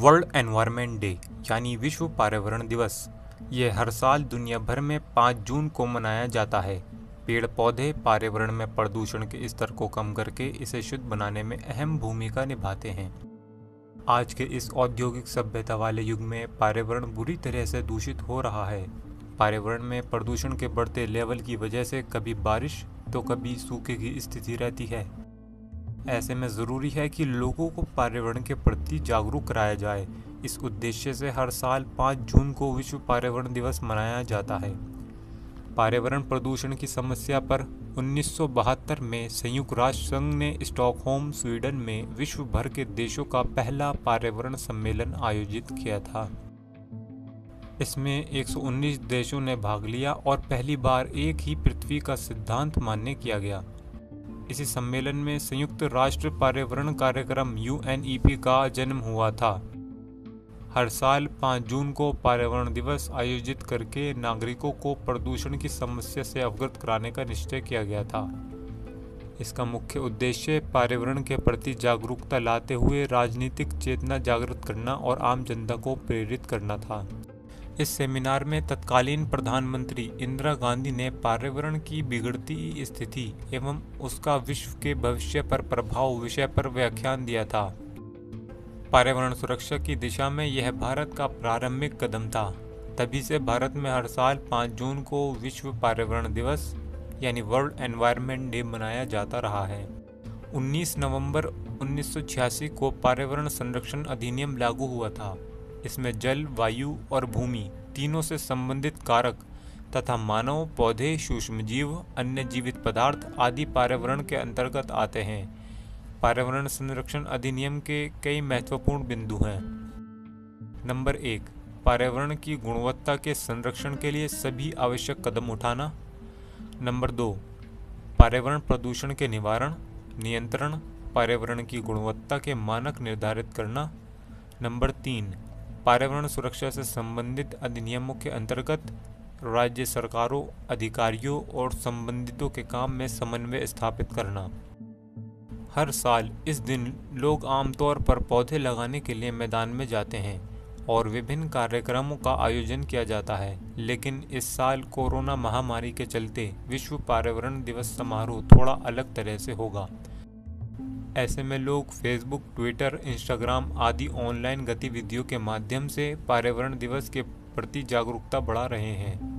World environment day, यानी विश्व पर्यावरण दिवस। ये हर साल दुनिया भर में 5 जून को मनाया जाता है। पेड़ पौधे पर्यावरण में प्रदूषण के स्तर को कम करके इसे शुद्ध बनाने में अहम भूमिका निभाते हैं। आज के इस औद्योगिक सभ्यता वाले युग में पर्यावरण बुरी तरह से दूषित हो रहा है। पर्यावरण में प्रदूषण के बढ़ते लेवल की वजह से कभी बारिश तो कभी सूखे की स्थिति रहती है। ऐसे में ज़रूरी है कि लोगों को पर्यावरण के प्रति जागरूक कराया जाए। इस उद्देश्य से हर साल 5 जून को विश्व पर्यावरण दिवस मनाया जाता है। पर्यावरण प्रदूषण की समस्या पर 1972 में संयुक्त राष्ट्र संघ ने स्टॉकहोम, स्वीडन में विश्व भर के देशों का पहला पर्यावरण सम्मेलन आयोजित किया था। इसमें 119 देशों ने भाग लिया और पहली बार एक ही पृथ्वी का सिद्धांत मान्य किया गया। इसी सम्मेलन में संयुक्त राष्ट्र पर्यावरण कार्यक्रम यूएनईपी का जन्म हुआ था। हर साल 5 जून को पर्यावरण दिवस आयोजित करके नागरिकों को प्रदूषण की समस्या से अवगत कराने का निश्चय किया गया था। इसका मुख्य उद्देश्य पर्यावरण के प्रति जागरूकता लाते हुए राजनीतिक चेतना जागृत करना और आम जनता को प्रेरित करना था। इस सेमिनार में तत्कालीन प्रधानमंत्री इंदिरा गांधी ने पर्यावरण की बिगड़ती स्थिति एवं उसका विश्व के भविष्य पर प्रभाव विषय पर व्याख्यान दिया था। पर्यावरण सुरक्षा की दिशा में यह भारत का प्रारंभिक कदम था। तभी से भारत में हर साल 5 जून को विश्व पर्यावरण दिवस, यानी वर्ल्ड एनवायरनमेंट डे मनाया जाता रहा है। 19 नवंबर 1986 को पर्यावरण संरक्षण अधिनियम लागू हुआ था। इसमें जल, वायु और भूमि तीनों से संबंधित कारक तथा मानव, पौधे, सूक्ष्मजीव, अन्य जीवित पदार्थ आदि पर्यावरण के अंतर्गत आते हैं। पर्यावरण संरक्षण अधिनियम के कई महत्वपूर्ण बिंदु हैं। नंबर एक, पर्यावरण की गुणवत्ता के संरक्षण के लिए सभी आवश्यक कदम उठाना। नंबर दो, पर्यावरण प्रदूषण के निवारण, नियंत्रण, पर्यावरण की गुणवत्ता के मानक निर्धारित करना। नंबर तीन पर्यावरण सुरक्षा से संबंधित अधिनियमों के अंतर्गत राज्य सरकारों, अधिकारियों और संबंधितों के काम में समन्वय स्थापित करना। हर साल इस दिन लोग आमतौर पर पौधे लगाने के लिए मैदान में जाते हैं और विभिन्न कार्यक्रमों का आयोजन किया जाता है। लेकिन इस साल कोरोना महामारी के चलते विश्व पर्यावरण दिवस समारोह थोड़ा अलग तरह से होगा। ऐसे में लोग फेसबुक ट्विटर इंस्टाग्राम आदि ऑनलाइन गतिविधियों के माध्यम से पर्यावरण दिवस के प्रति जागरूकता बढ़ा रहे हैं।